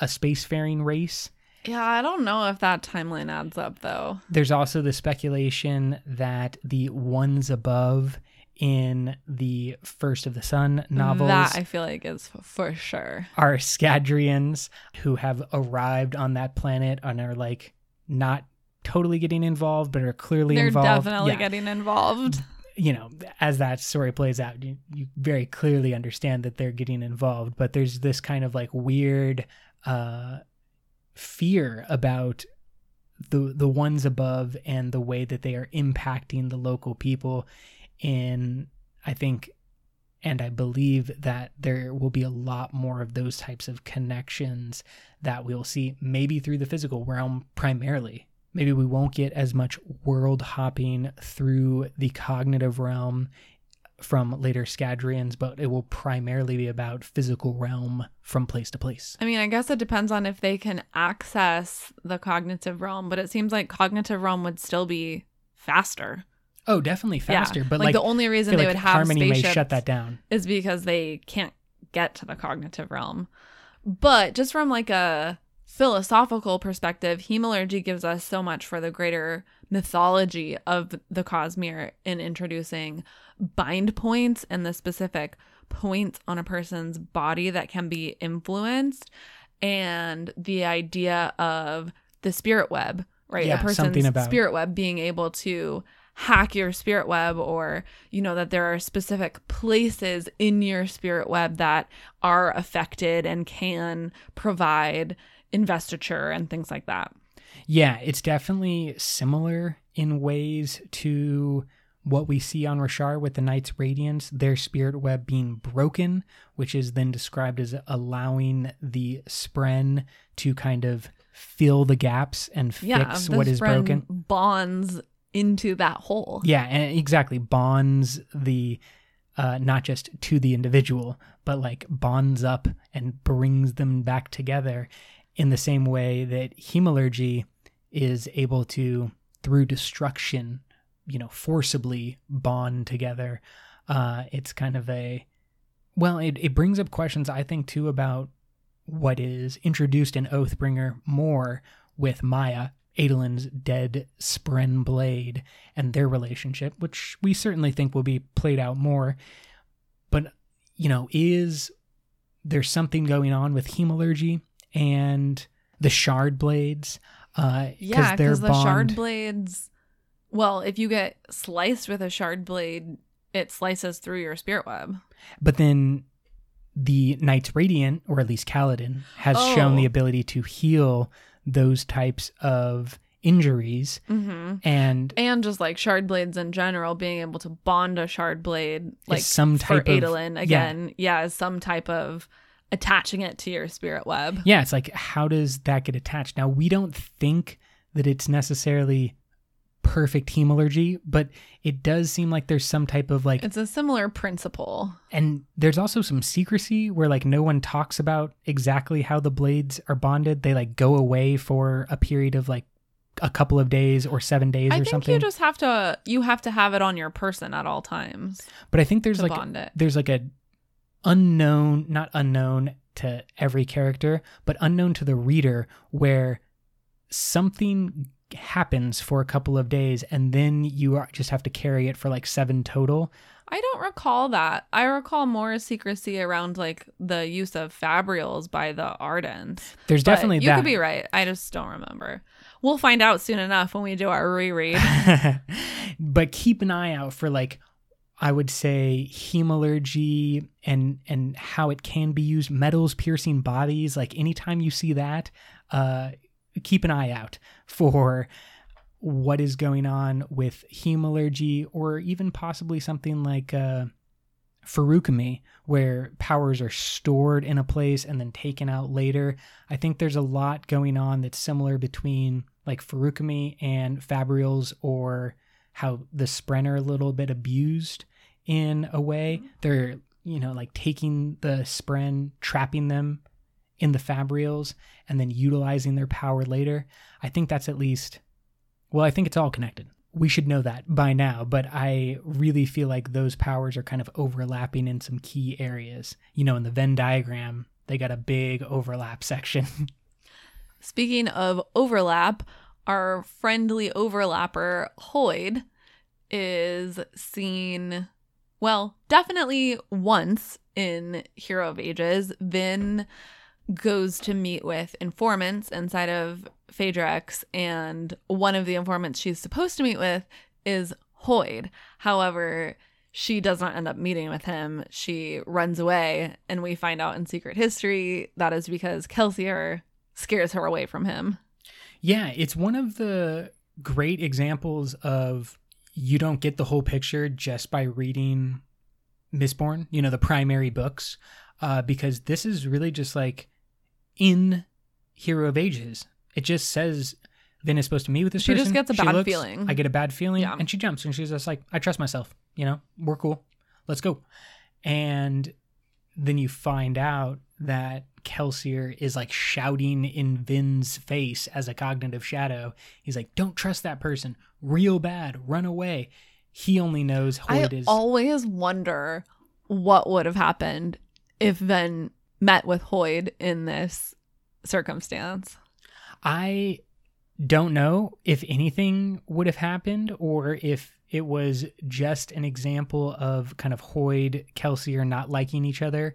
a spacefaring race yeah, I don't know if that timeline adds up though. There's also the speculation that the ones above in the First of the Sun novels that I feel like is for sure are Scadrians who have arrived on that planet and are like not totally getting involved, but are clearly They're involved. definitely Yeah. getting involved. you know, as that story plays out, you, you very clearly understand that they're getting involved, but there's this kind of like weird uh, fear about the the ones above and the way that they are impacting the local people. And I think, and I believe that there will be a lot more of those types of connections that we'll see, maybe through the physical realm primarily maybe we won't get as much world hopping through the cognitive realm from later Scadrians, but it will primarily be about physical realm from place to place. I mean, I guess it depends on if they can access the cognitive realm, but it seems like cognitive realm would still be faster. Oh, definitely faster, yeah. but like, like, the only reason they like would have Harmony may shut that down. is because they can't get to the cognitive realm. But just from like a philosophical perspective, hemalurgy gives us so much for the greater mythology of the Cosmere in introducing bind points and the specific points on a person's body that can be influenced and the idea of the spirit web, right? Yeah, a something person's about- spirit web being able to hack your spirit web or you know that there are specific places in your spirit web that are affected and can provide investiture and things like that. Yeah, it's definitely similar in ways to what we see on Roshar with the Knights Radiant, their spirit web being broken, which is then described as allowing the Spren to kind of fill the gaps and Yeah, fix the what is broken. bonds into that hole. Yeah, and exactly bonds the uh, not just to the individual, but like bonds up and brings them back together in the same way that hemalurgy is able to, through destruction, you know, forcibly bond together. Uh, it's kind of a well, it, it brings up questions I think too about what is introduced in Oathbringer more with Maya, Adolin's dead Spren blade, and their relationship, which we certainly think will be played out more. But, you know, is there something going on with hemalurgy and the shard blades? Uh, Yeah, because the shard blades. Well, if you get sliced with a shard blade, it slices through your spirit web. But then the Knights Radiant, or at least Kaladin, has shown Oh. the ability to heal those types of injuries. Mm-hmm. And And just like shard blades in general, being able to bond a shard blade, like some for type of- Adolin again, yeah, is some type of attaching it to your spirit web. yeah, it's like, how does that get attached? Now, we don't think that it's necessarily perfect hemalurgy, but it does seem like there's some type of like It's a similar principle. and there's also some secrecy where like no one talks about exactly how the blades are bonded they like go away for a period of like a couple of days or seven days I or think something you just have to you have to have it on your person at all times but i think there's like bond it. there's like a unknown not unknown to every character but unknown to the reader where something happens for a couple of days and then you are, just have to carry it for like seven total I don't recall that. I recall more secrecy around like the use of fabrials by the ardents. there's But definitely you that could be right. I just don't remember. We'll find out soon enough when we do our reread. but keep an eye out for like I would say hemalurgy and and how it can be used, metals piercing bodies. Like anytime you see that, uh, keep an eye out for what is going on with hemalurgy, or even possibly something like uh, Feruchemy, where powers are stored in a place and then taken out later. I think there's a lot going on that's similar between like Feruchemy and Fabrials, or how the Spren are a little bit abused in a way. Mm-hmm. They're, you know, like taking the Spren, trapping them in the Fabrials, and then utilizing their power later. I think that's at least, well, I think it's all connected. We should know that by now, but I really feel like those powers are kind of overlapping in some key areas. You know, in the Venn diagram, they got a big overlap section. Speaking of overlap, our friendly overlapper Hoid is seen well, definitely once in Hero of Ages. Vin goes to meet with informants inside of Fadrex, and one of the informants she's supposed to meet with is Hoid. However, she does not end up meeting with him. She runs away, and we find out in Secret History that is because Kelsier scares her away from him. Yeah, it's one of the great examples of you don't get the whole picture just by reading Mistborn, you know, the primary books, uh, because this is really just like in Hero of Ages. It just says Vin is supposed to meet with this She person. just gets a bad feeling. I get a bad feeling, Yeah. and she jumps, and she's just like, "I trust myself. You know, we're cool. Let's go." And then you find out that Kelsier is like shouting in Vin's face as a cognitive shadow. He's like, "Don't trust that person. Real bad. Run away." He only knows I Hoid is. always wonder what would have happened if Vin met with Hoid in this circumstance. I don't know if anything would have happened or if it was just an example of kind of Hoid, Kelsey, or not liking each other.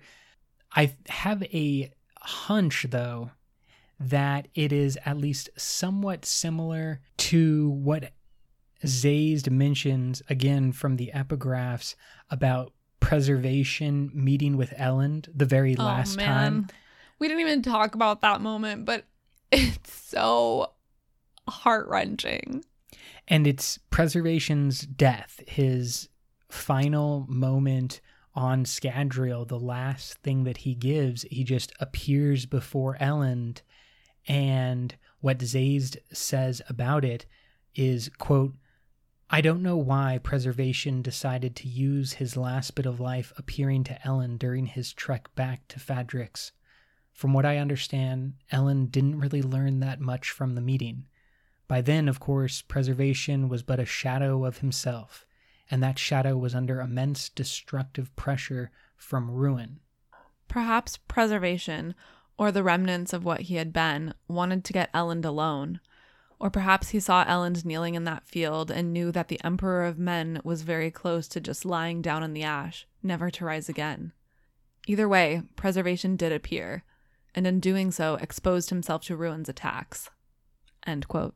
I have a hunch, though, that it is at least somewhat similar to what Sazed mentions again from the epigraphs about preservation meeting with Elend the very oh, last time. Oh, We didn't even talk about that moment, but it's so heart wrenching. and it's preservation's death his final moment on Scadrial, the last thing that he gives, he just appears before Elend, and what Sazed says about it is, quote, I don't know why Preservation decided to use his last bit of life appearing to Elend during his trek back to Fadrex. From what I understand, Elend didn't really learn that much from the meeting. By then, of course, Preservation was but a shadow of himself, and that shadow was under immense destructive pressure from ruin. Perhaps preservation, or the remnants of what he had been, wanted to get Elend alone. Or perhaps he saw Elend kneeling in that field and knew that the Emperor of Men was very close to just lying down in the ash, never to rise again. Either way, preservation did appear, and in doing so exposed himself to Ruin's attacks. End quote.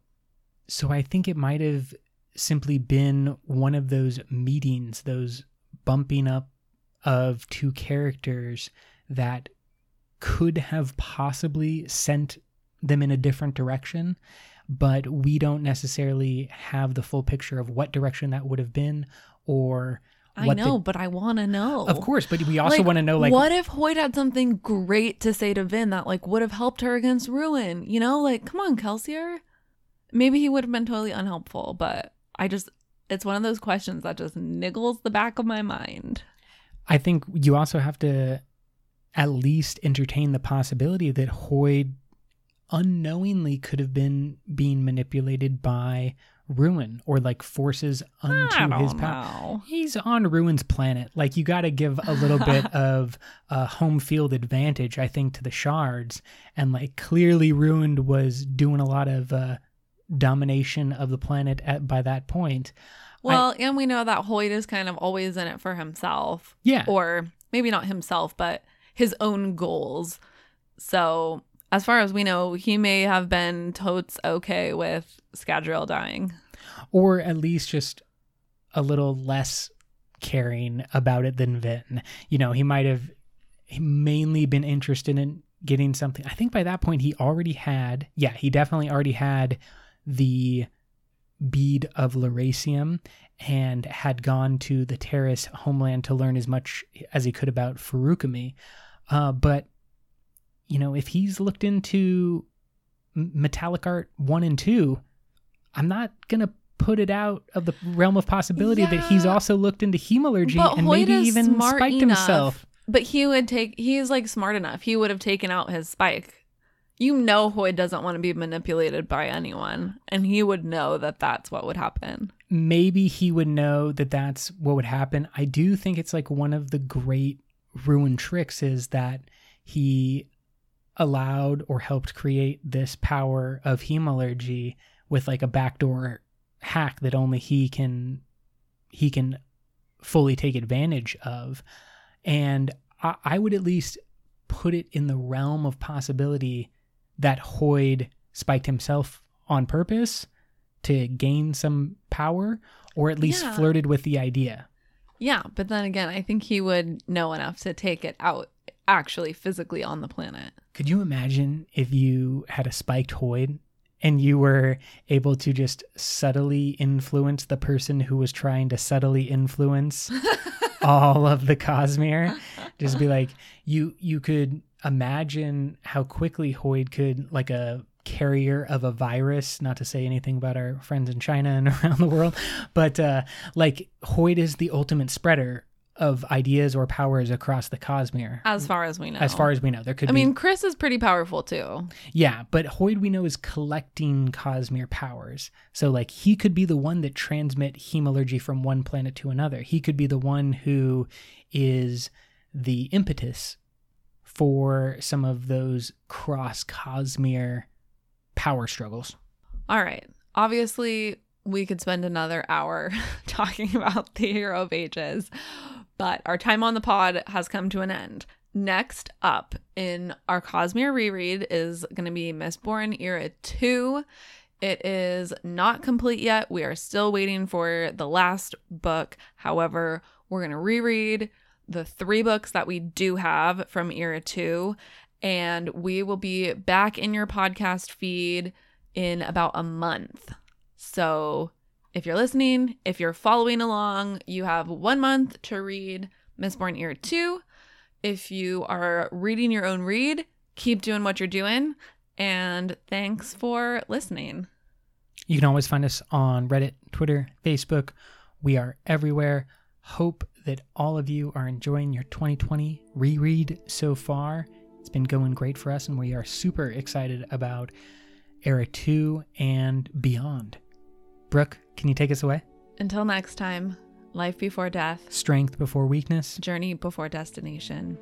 So I think it might have simply been one of those meetings, those bumping up of two characters that could have possibly sent them in a different direction, but we don't necessarily have the full picture of what direction that would have been or I know, the, but I want to know. Of course, but we also Like, want to know like what if Hoid had something great to say to Vin that like would have helped her against Ruin? You know, like come on, Kelsier. Maybe he would have been totally unhelpful, but I just it's one of those questions that just niggles the back of my mind. I think you also have to at least entertain the possibility that Hoid unknowingly could have been being manipulated by Ruin or like forces unto his power. He's on Ruin's planet. Like you got to give a little bit of a home field advantage, I think, to the shards. And like clearly, Ruined was doing a lot of uh, domination of the planet at by that point. Well, and we know that Hoid is kind of always in it for himself. Yeah, Or maybe not himself, but his own goals. So as far as we know, he may have been totes okay with Scadrial dying. or at least just a little less caring about it than Vin. You know, he might have mainly been interested in getting something. I think by that point he already had, yeah, he definitely already had the bead of Lerasium and had gone to the Terris homeland to learn as much as he could about Feruchemy. Uh, but, you know, if he's looked into Metallic Art 1 and 2, I'm not going to put it out of the realm of possibility that he's also looked into hemalurgy But and Hoid maybe even spiked enough. himself. But he would take, he's like smart enough. He would have taken out his spike. You know, Hoid doesn't want to be manipulated by anyone. And he would know that that's what would happen. maybe he would know that that's what would happen. I do think it's like one of the great ruin tricks is that he allowed or helped create this power of hemalurgy with like a backdoor hack that only he can he can fully take advantage of. And I, I would at least put it in the realm of possibility that Hoid spiked himself on purpose to gain some power or at least Yeah. flirted with the idea. Yeah, but then again, I think he would know enough to take it out actually physically on the planet. Could you imagine if you had a spiked Hoid and you were able to just subtly influence the person who was trying to subtly influence all of the Cosmere? Just be like you you could imagine how quickly Hoid could like a carrier of a virus, not to say anything about our friends in China and around the world, but uh like Hoid is the ultimate spreader of ideas or powers across the Cosmere. As far as we know. As far as we know, there could I be mean, Khriss is pretty powerful too. yeah, but Hoid we know is collecting Cosmere powers. So like he could be the one that transmit hemalurgy from one planet to another. He could be the one who is the impetus for some of those cross Cosmere power struggles. All right. Obviously, we could spend another hour talking about the Hero of Ages, but our time on the pod has come to an end. Next up in our Cosmere reread is going to be Mistborn Era 2. It is not complete yet. We are still waiting for the last book. However, we're going to reread the three books that we do have from Era 2, and we will be back in your podcast feed in about a month. So if you're listening, if you're following along, you have one month to read Mistborn Era 2. If you are reading your own read, keep doing what you're doing. And thanks for listening. You can always find us on Reddit, Twitter, Facebook. We are everywhere. Hope that all of you are enjoying your 2020 reread so far. It's been going great for us, and we are super excited about Era 2 and beyond. Brooke, can you take us away? Until next time, life before death, Strength before weakness. journey before destination.